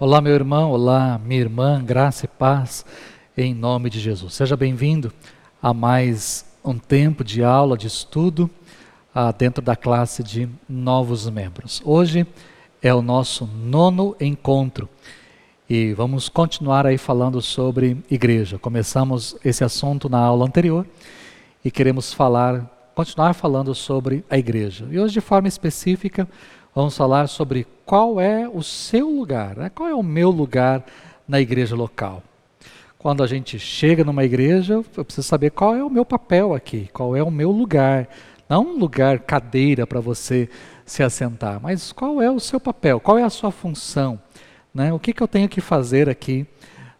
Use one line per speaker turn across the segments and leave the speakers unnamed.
Olá, meu irmão, olá, minha irmã, graça e paz em nome de Jesus. Seja bem-vindo a mais um tempo de aula, de estudo ah, dentro da classe de novos membros. Hoje é o nosso nono encontro e vamos continuar aí falando sobre igreja. Começamos esse assunto na aula anterior e queremos falar, continuar falando sobre a igreja. E hoje, de forma específica, vamos falar sobre qual é o seu lugar, né? qual é o meu lugar na igreja local. Quando a gente chega numa igreja, eu preciso saber qual é o meu papel aqui, qual é o meu lugar. Não um lugar cadeira para você se assentar, mas qual é o seu papel, qual é a sua função, né? o que, que eu tenho que fazer aqui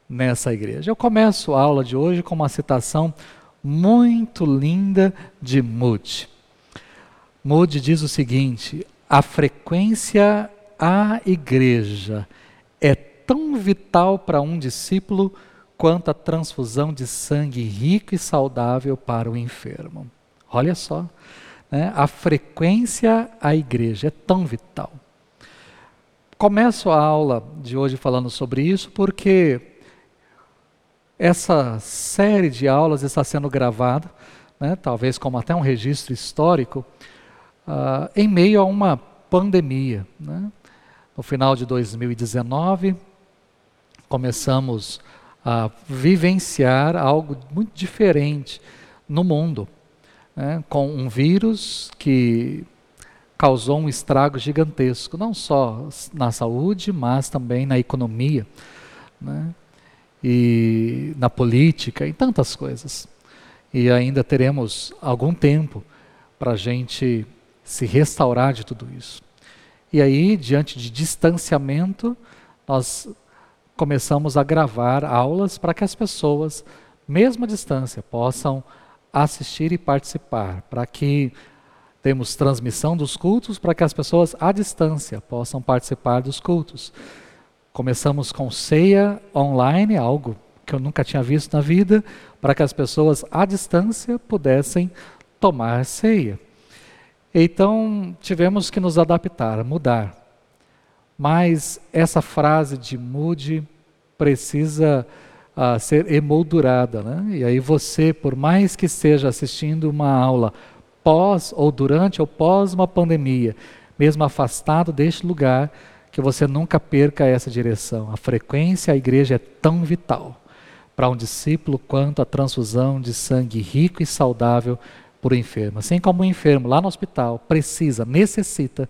nessa igreja. Eu começo a aula de hoje com uma citação muito linda de Moody. Moody diz o seguinte: a frequência à igreja é tão vital para um discípulo quanto a transfusão de sangue rico e saudável para o enfermo. Olha só, né? a frequência à igreja é tão vital. Começo a aula de hoje falando sobre isso porque essa série de aulas está sendo gravada, né, talvez como até um registro histórico, uh, em meio a uma pandemia. Né? No final de 2019, começamos a vivenciar algo muito diferente no mundo, né? com um vírus que causou um estrago gigantesco, não só na saúde, mas também na economia, né? e na política, em tantas coisas. E ainda teremos algum tempo para a gente se restaurar de tudo isso. E aí, diante de distanciamento, nós começamos a gravar aulas para que as pessoas, mesmo à distância, possam assistir e participar, para que temos transmissão dos cultos, para que as pessoas à distância possam participar dos cultos. Começamos com ceia online, algo que eu nunca tinha visto na vida, para que as pessoas à distância pudessem tomar ceia. Então tivemos que nos adaptar, mudar. Mas essa frase de mude precisa uh, ser emoldurada. Né? E aí você, por mais que esteja assistindo uma aula pós ou durante ou pós uma pandemia, mesmo afastado deste lugar, que você nunca perca essa direção. A frequência à igreja é tão vital para um discípulo quanto a transfusão de sangue rico e saudável por um enfermo. Assim como o enfermo lá no hospital precisa, necessita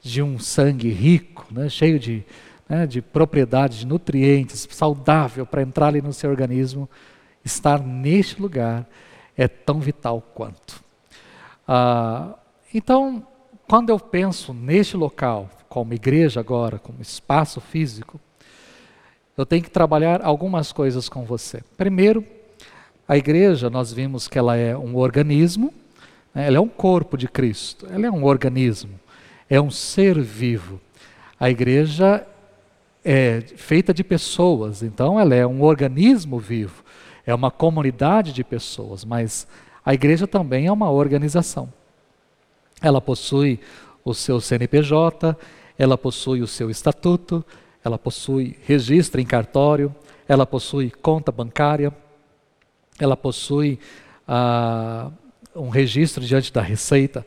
de um sangue rico, né, cheio de, né, de propriedades, de nutrientes, saudável para entrar ali no seu organismo, estar neste lugar é tão vital quanto. Ah, então, quando eu penso neste local, como igreja agora, como espaço físico, eu tenho que trabalhar algumas coisas com você. Primeiro, a igreja, nós vimos que ela é um organismo, né? ela é um corpo de Cristo, ela é um organismo, é um ser vivo. A igreja é feita de pessoas, então ela é um organismo vivo, é uma comunidade de pessoas, mas a igreja também é uma organização. Ela possui o seu CNPJ, ela possui o seu estatuto, ela possui registro em cartório, ela possui conta bancária, ela possui ah, um registro diante da Receita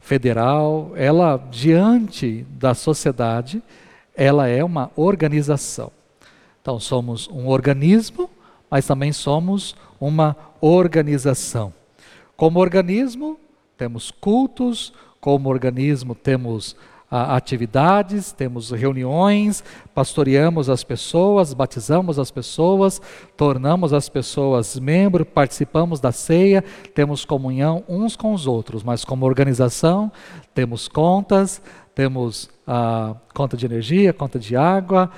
Federal, ela diante da sociedade, ela é uma organização. Então somos um organismo, mas também somos uma organização. Como organismo, temos cultos, como organismo, temos atividades, temos reuniões, pastoreamos as pessoas, batizamos as pessoas, tornamos as pessoas membros, participamos da ceia, temos comunhão uns com os outros, mas como organização temos contas, temos a conta de energia, conta de água,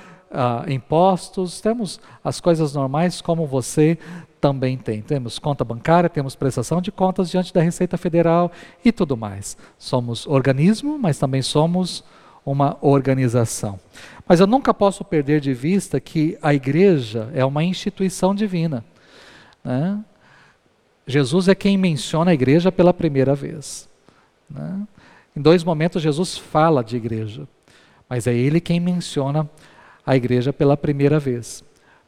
impostos, temos as coisas normais como você também tem. Temos conta bancária, temos prestação de contas diante da Receita Federal e tudo mais. Somos organismo, mas também somos uma organização. Mas eu nunca posso perder de vista que a igreja é uma instituição divina. Né? Jesus é quem menciona a igreja pela primeira vez. Né? Em dois momentos, Jesus fala de igreja, mas é ele quem menciona a igreja pela primeira vez.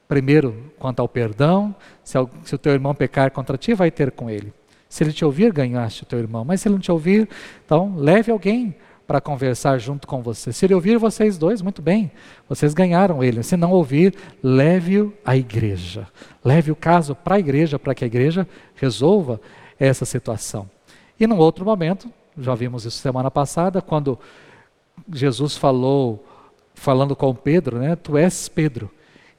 Primeiro, quanto ao perdão, se, o teu irmão pecar contra ti, vai ter com ele. Se ele te ouvir, ganhaste o teu irmão. Mas se ele não te ouvir, então leve alguém para conversar junto com você. Se ele ouvir vocês dois, muito bem, vocês ganharam ele. Se não ouvir, leve-o à igreja. Leve o caso para a igreja, para que a igreja resolva essa situação. E num outro momento, já vimos isso semana passada, quando Jesus falou, falando com Pedro, né? Tu és Pedro,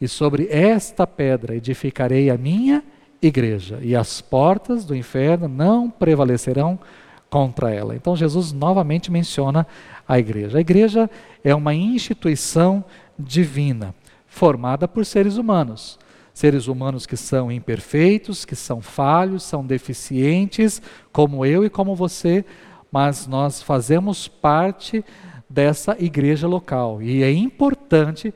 e sobre esta pedra edificarei a minha igreja, e as portas do inferno não prevalecerão contra ela. Então Jesus novamente menciona a igreja. A igreja é uma instituição divina, formada por seres humanos. Seres humanos que são imperfeitos, que são falhos, são deficientes, como eu e como você, mas nós fazemos parte dessa igreja local e é importante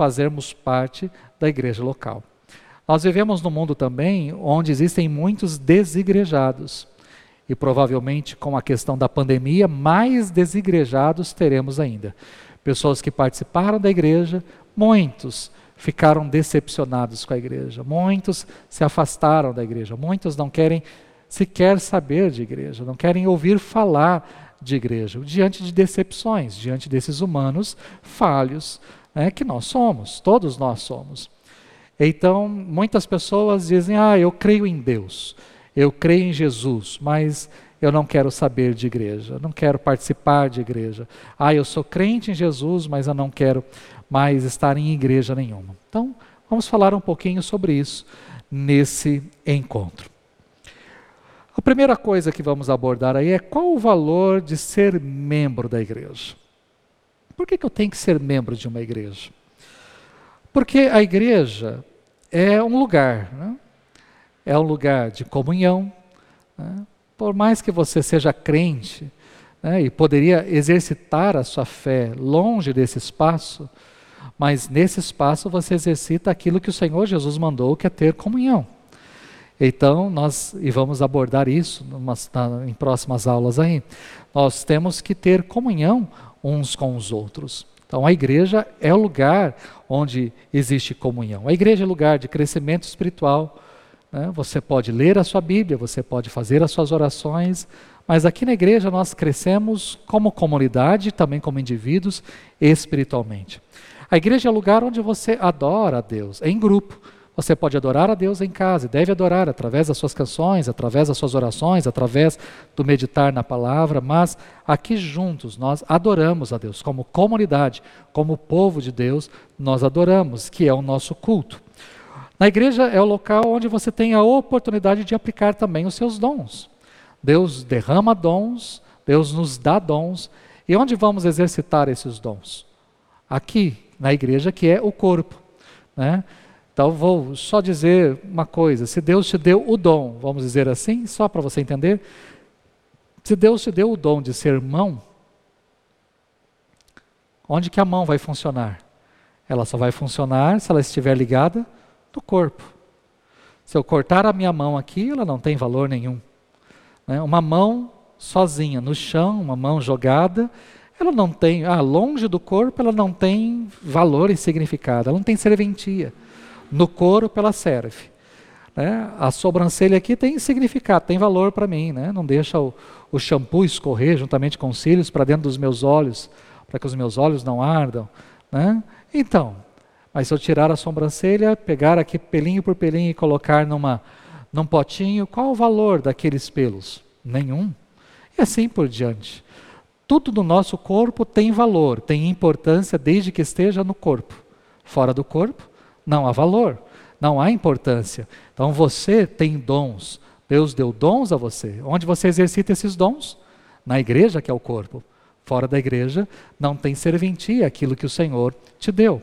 fazermos parte da igreja local. Nós vivemos num mundo também onde existem muitos desigrejados. E provavelmente com a questão da pandemia, mais desigrejados teremos ainda. Pessoas que participaram da igreja, muitos ficaram decepcionados com a igreja, muitos se afastaram da igreja, muitos não querem sequer saber de igreja, não querem ouvir falar de igreja, diante de decepções, diante desses humanos falhos né, que nós somos, todos nós somos. Então, muitas pessoas dizem: Ah, eu creio em Deus, eu creio em Jesus, mas eu não quero saber de igreja, não quero participar de igreja. Ah, eu sou crente em Jesus, mas eu não quero mais estar em igreja nenhuma. Então, vamos falar um pouquinho sobre isso nesse encontro. A primeira coisa que vamos abordar aí é qual o valor de ser membro da igreja. Por que, que eu tenho que ser membro de uma igreja? Porque a igreja é um lugar, né? é um lugar de comunhão. Né? Por mais que você seja crente né, e poderia exercitar a sua fé longe desse espaço, mas nesse espaço você exercita aquilo que o Senhor Jesus mandou, que é ter comunhão. Então, nós, e vamos abordar isso em próximas aulas aí, nós temos que ter comunhão uns com os outros. Então, a igreja é o lugar onde existe comunhão. A igreja é lugar de crescimento espiritual. Né? Você pode ler a sua Bíblia, você pode fazer as suas orações, mas aqui na igreja nós crescemos como comunidade, também como indivíduos, espiritualmente. A igreja é lugar onde você adora a Deus, em grupo. Você pode adorar a Deus em casa, e deve adorar através das suas canções, através das suas orações, através do meditar na palavra, mas aqui juntos nós adoramos a Deus, como comunidade, como povo de Deus, nós adoramos, que é o nosso culto. Na igreja é o local onde você tem a oportunidade de aplicar também os seus dons. Deus derrama dons, Deus nos dá dons, e onde vamos exercitar esses dons? Aqui, na igreja, que é o corpo. Né? Então, vou só dizer uma coisa: se Deus te deu o dom, vamos dizer assim, só para você entender, se Deus te deu o dom de ser mão, onde que a mão vai funcionar? Ela só vai funcionar se ela estiver ligada no corpo. Se eu cortar a minha mão aqui, ela não tem valor nenhum. Né? Uma mão sozinha no chão, uma mão jogada, ela não tem, ah, longe do corpo, ela não tem valor e significado, ela não tem serventia no corpo ela serve. Né? A sobrancelha aqui tem significado, tem valor para mim, né? não deixa o, o shampoo escorrer juntamente com os cílios para dentro dos meus olhos, para que os meus olhos não ardam. Né? Então, mas se eu tirar a sobrancelha, pegar aqui pelinho por pelinho e colocar numa, num potinho, qual o valor daqueles pelos? Nenhum. E assim por diante. Tudo no nosso corpo tem valor, tem importância desde que esteja no corpo. Fora do corpo, não há valor, não há importância. Então você tem dons, Deus deu dons a você. Onde você exercita esses dons? Na igreja, que é o corpo. Fora da igreja, não tem serventia aquilo que o Senhor te deu.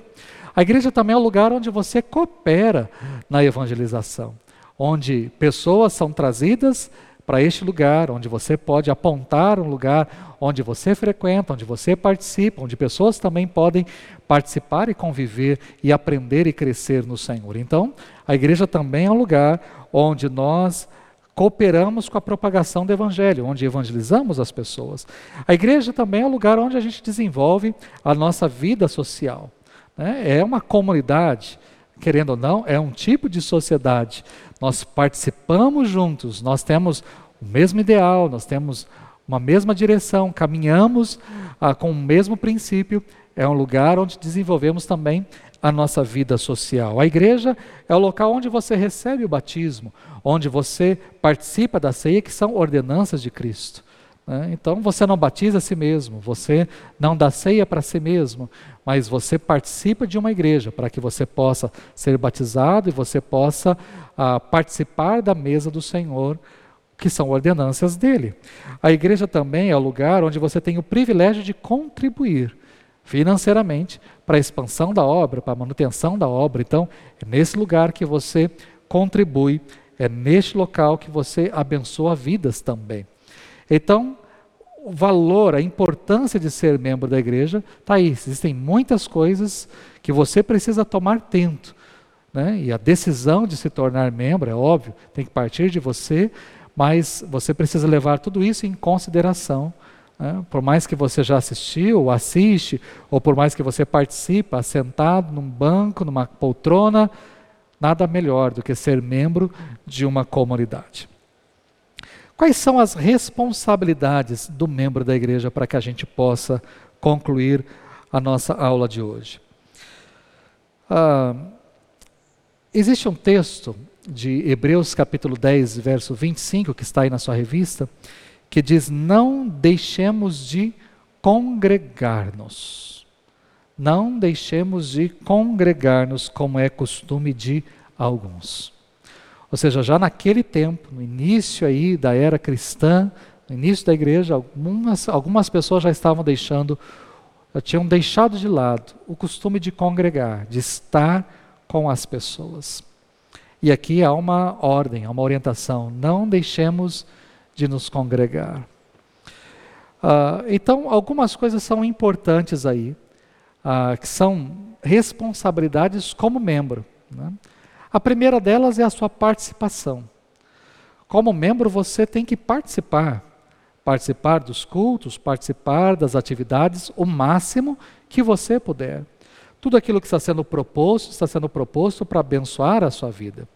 A igreja também é o lugar onde você coopera na evangelização, onde pessoas são trazidas para este lugar, onde você pode apontar um lugar onde você frequenta, onde você participa, onde pessoas também podem participar e conviver e aprender e crescer no Senhor. Então, a igreja também é um lugar onde nós cooperamos com a propagação do Evangelho, onde evangelizamos as pessoas. A igreja também é um lugar onde a gente desenvolve a nossa vida social. Né? É uma comunidade, querendo ou não, é um tipo de sociedade. Nós participamos juntos, nós temos o mesmo ideal, nós temos uma mesma direção, caminhamos ah, com o mesmo princípio. É um lugar onde desenvolvemos também a nossa vida social. A igreja é o local onde você recebe o batismo, onde você participa da ceia, que são ordenanças de Cristo. Né? Então você não batiza a si mesmo, você não dá ceia para si mesmo, mas você participa de uma igreja para que você possa ser batizado e você possa ah, participar da mesa do Senhor, que são ordenanças dele. A igreja também é o lugar onde você tem o privilégio de contribuir financeiramente para a expansão da obra, para a manutenção da obra. Então, é nesse lugar que você contribui, é neste local que você abençoa vidas também. Então, o valor, a importância de ser membro da igreja está aí. Existem muitas coisas que você precisa tomar tento. Né? E a decisão de se tornar membro, é óbvio, tem que partir de você, mas você precisa levar tudo isso em consideração né? Por mais que você já assistiu, ou assiste, ou por mais que você participa, sentado num banco, numa poltrona, nada melhor do que ser membro de uma comunidade. Quais são as responsabilidades do membro da igreja para que a gente possa concluir a nossa aula de hoje? Ah, existe um texto de Hebreus capítulo 10, verso 25, que está aí na sua revista, que diz: não deixemos de congregar-nos. Não deixemos de congregar-nos, como é costume de alguns. Ou seja, já naquele tempo, no início aí da era cristã, no início da igreja, algumas, algumas pessoas já estavam deixando, já tinham deixado de lado o costume de congregar, de estar com as pessoas. E aqui há uma ordem, há uma orientação: não deixemos de nos congregar. Uh, então, algumas coisas são importantes aí, uh, que são responsabilidades como membro. Né? A primeira delas é a sua participação. Como membro, você tem que participar. Participar dos cultos, participar das atividades o máximo que você puder. Tudo aquilo que está sendo proposto, está sendo proposto para abençoar a sua vida.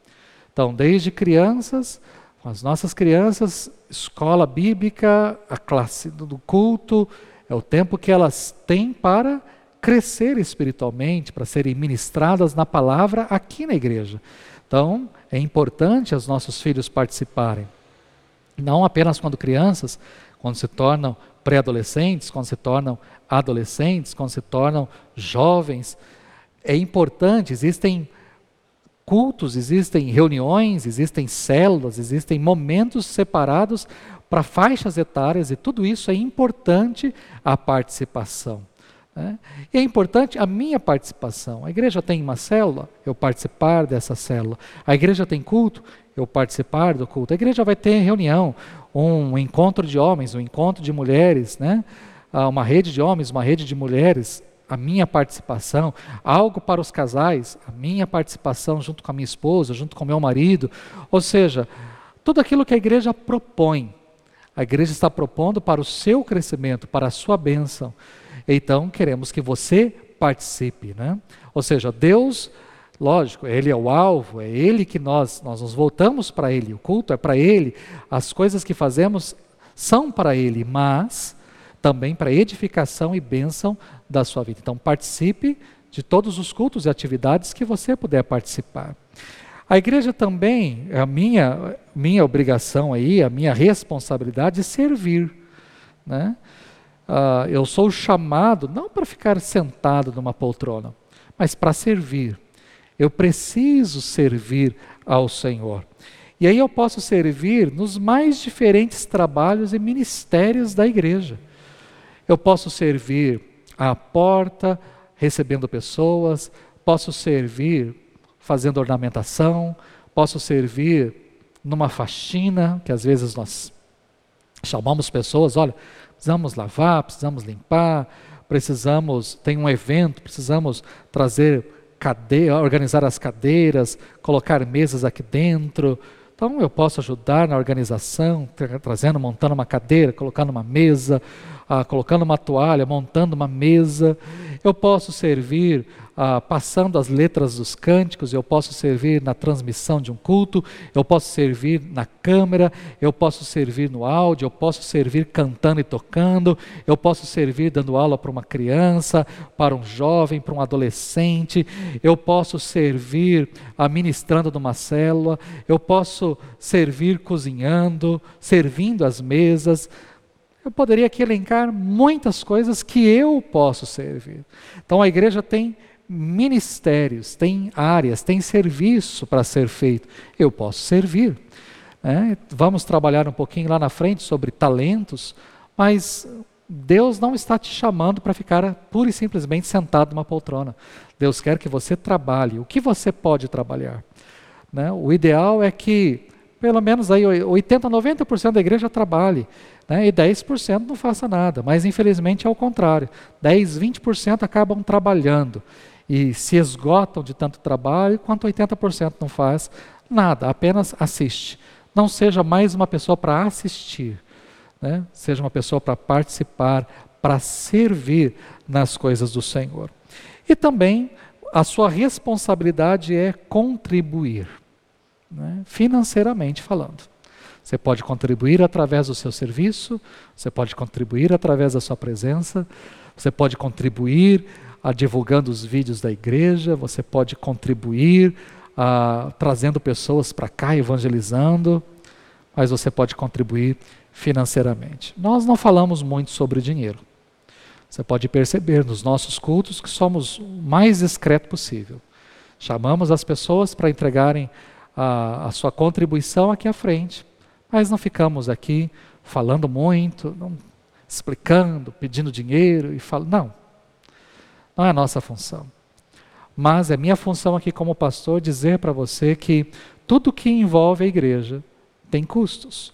Então, desde crianças, com as nossas crianças, escola bíblica, a classe do culto, é o tempo que elas têm para crescer espiritualmente, para serem ministradas na palavra aqui na igreja. Então, é importante os nossos filhos participarem. Não apenas quando crianças, quando se tornam pré-adolescentes, quando se tornam adolescentes, quando se tornam jovens. É importante, existem cultos, existem reuniões, existem células, existem momentos separados para faixas etárias e tudo isso é importante a participação. Né? E é importante a minha participação. A igreja tem uma célula, eu participar dessa célula. A igreja tem culto, eu participar do culto. A igreja vai ter reunião, um encontro de homens, um encontro de mulheres, né? Ah, uma rede de homens, uma rede de mulheres a minha participação, algo para os casais, a minha participação junto com a minha esposa, junto com o meu marido, ou seja, tudo aquilo que a igreja propõe, a igreja está propondo para o seu crescimento, para a sua bênção. Então, queremos que você participe, né? Ou seja, Deus, lógico, Ele é o alvo, é Ele que nós, nós nos voltamos para Ele, o culto é para Ele, as coisas que fazemos são para Ele, mas também para edificação e bênção da sua vida. Então, participe de todos os cultos e atividades que você puder participar. A igreja também, a minha, minha obrigação aí, a minha responsabilidade é servir. Né? Uh, eu sou chamado não para ficar sentado numa poltrona, mas para servir. Eu preciso servir ao Senhor. E aí eu posso servir nos mais diferentes trabalhos e ministérios da igreja. Eu posso servir à porta, recebendo pessoas, posso servir fazendo ornamentação, posso servir numa faxina, que às vezes nós chamamos pessoas, olha, precisamos lavar, precisamos limpar, precisamos, tem um evento, precisamos trazer cadeira, organizar as cadeiras, colocar mesas aqui dentro. Então eu posso ajudar na organização, tra trazendo, montando uma cadeira, colocando uma mesa, ah, colocando uma toalha, montando uma mesa, eu posso servir ah, passando as letras dos cânticos, eu posso servir na transmissão de um culto, eu posso servir na câmera, eu posso servir no áudio, eu posso servir cantando e tocando, eu posso servir dando aula para uma criança, para um jovem, para um adolescente, eu posso servir administrando numa célula, eu posso servir cozinhando, servindo as mesas. Eu poderia aqui elencar muitas coisas que eu posso servir. Então a igreja tem ministérios, tem áreas, tem serviço para ser feito. Eu posso servir. Né? Vamos trabalhar um pouquinho lá na frente sobre talentos, mas Deus não está te chamando para ficar pura e simplesmente sentado numa poltrona. Deus quer que você trabalhe. O que você pode trabalhar? Né? O ideal é que pelo menos aí 80, 90% da igreja trabalhe, né? e 10% não faça nada. Mas infelizmente é o contrário. 10, 20% acabam trabalhando e se esgotam de tanto trabalho, enquanto 80% não faz nada, apenas assiste. Não seja mais uma pessoa para assistir, né? seja uma pessoa para participar, para servir nas coisas do Senhor. E também a sua responsabilidade é contribuir, né? financeiramente falando. Você pode contribuir através do seu serviço, você pode contribuir através da sua presença, você pode contribuir divulgando os vídeos da igreja, você pode contribuir a, trazendo pessoas para cá, evangelizando, mas você pode contribuir financeiramente. Nós não falamos muito sobre dinheiro. Você pode perceber nos nossos cultos que somos o mais discreto possível. Chamamos as pessoas para entregarem a, a sua contribuição aqui à frente, mas não ficamos aqui falando muito, não, explicando, pedindo dinheiro e falando. Não. Não é a nossa função. Mas é minha função aqui como pastor dizer para você que tudo que envolve a igreja tem custos.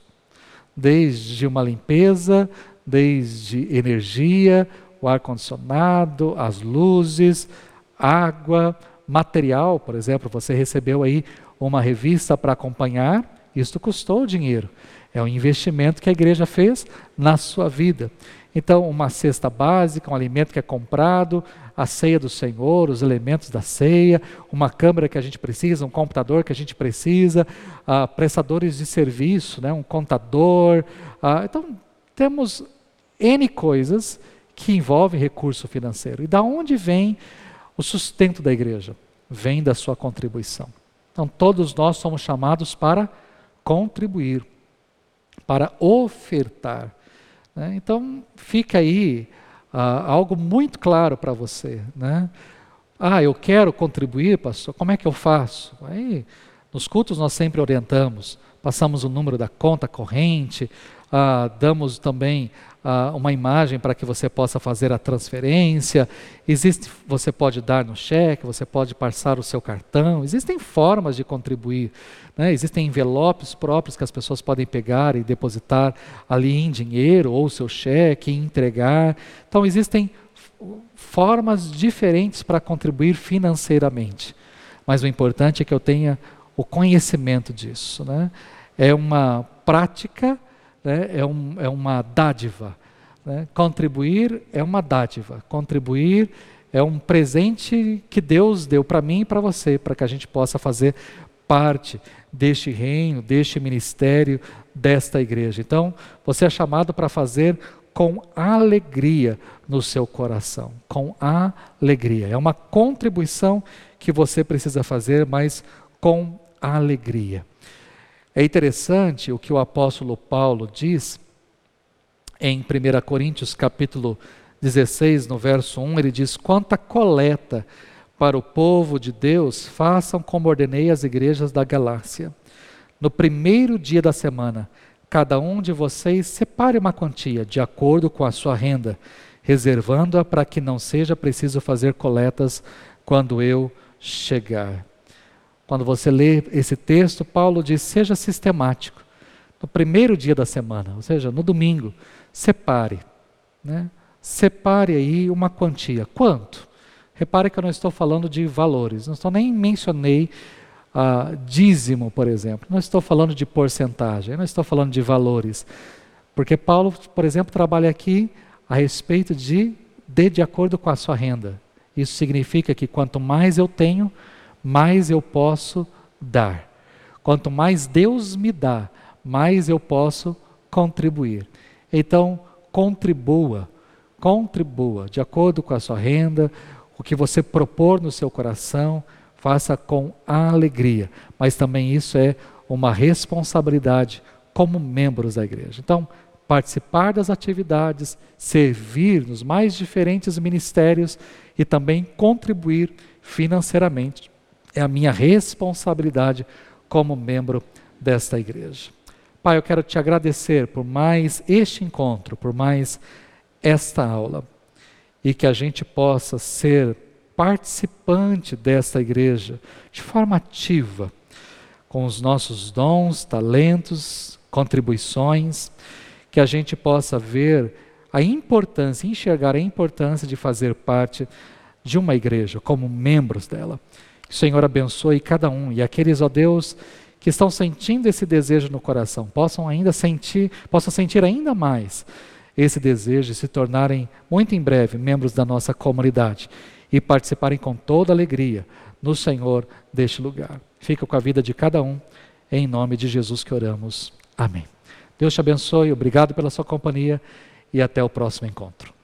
Desde uma limpeza, desde energia, o ar-condicionado, as luzes, água, material, por exemplo, você recebeu aí uma revista para acompanhar, isto custou dinheiro. É um investimento que a igreja fez na sua vida. Então, uma cesta básica, um alimento que é comprado, a ceia do Senhor, os elementos da ceia, uma câmera que a gente precisa, um computador que a gente precisa, uh, prestadores de serviço, né, um contador. Uh, então, temos N coisas que envolvem recurso financeiro. E da onde vem o sustento da igreja? Vem da sua contribuição. Então, todos nós somos chamados para contribuir, para ofertar. Né? Então, fica aí ah, algo muito claro para você. Né? Ah, eu quero contribuir, pastor, como é que eu faço? Aí, nos cultos nós sempre orientamos, passamos o número da conta corrente, ah, damos também ah, uma imagem para que você possa fazer a transferência. Existe, você pode dar no cheque, você pode passar o seu cartão. Existem formas de contribuir. Né? Existem envelopes próprios que as pessoas podem pegar e depositar ali em dinheiro ou seu cheque e entregar. Então existem formas diferentes para contribuir financeiramente. Mas o importante é que eu tenha o conhecimento disso. Né? É uma prática né, é, um, é uma dádiva. Né? Contribuir é uma dádiva. Contribuir é um presente que Deus deu para mim e para você, para que a gente possa fazer parte deste reino, deste ministério, desta igreja. Então, você é chamado para fazer com alegria no seu coração, com alegria. É uma contribuição que você precisa fazer, mas com alegria. É interessante o que o apóstolo Paulo diz em 1 Coríntios capítulo 16, no verso 1, ele diz: Quanta coleta para o povo de Deus, façam como ordenei as igrejas da Galácia. No primeiro dia da semana, cada um de vocês separe uma quantia de acordo com a sua renda, reservando-a para que não seja preciso fazer coletas quando eu chegar. Quando você lê esse texto, Paulo diz: seja sistemático. No primeiro dia da semana, ou seja, no domingo, separe. Né? Separe aí uma quantia. Quanto? Repare que eu não estou falando de valores, não estou nem mencionei uh, dízimo, por exemplo. Não estou falando de porcentagem, não estou falando de valores. Porque Paulo, por exemplo, trabalha aqui a respeito de dê de acordo com a sua renda. Isso significa que quanto mais eu tenho, mais eu posso dar. Quanto mais Deus me dá, mais eu posso contribuir. Então, contribua, contribua de acordo com a sua renda, o que você propor no seu coração, faça com alegria. Mas também isso é uma responsabilidade como membros da igreja. Então, participar das atividades, servir nos mais diferentes ministérios e também contribuir financeiramente. É a minha responsabilidade como membro desta igreja. Pai, eu quero te agradecer por mais este encontro, por mais esta aula e que a gente possa ser participante desta igreja de forma ativa, com os nossos dons, talentos, contribuições que a gente possa ver a importância, enxergar a importância de fazer parte de uma igreja, como membros dela. Senhor abençoe cada um e aqueles, ó Deus, que estão sentindo esse desejo no coração, possam ainda sentir, possam sentir ainda mais esse desejo de se tornarem muito em breve membros da nossa comunidade e participarem com toda alegria no Senhor deste lugar. Fica com a vida de cada um, em nome de Jesus que oramos. Amém. Deus te abençoe, obrigado pela sua companhia e até o próximo encontro.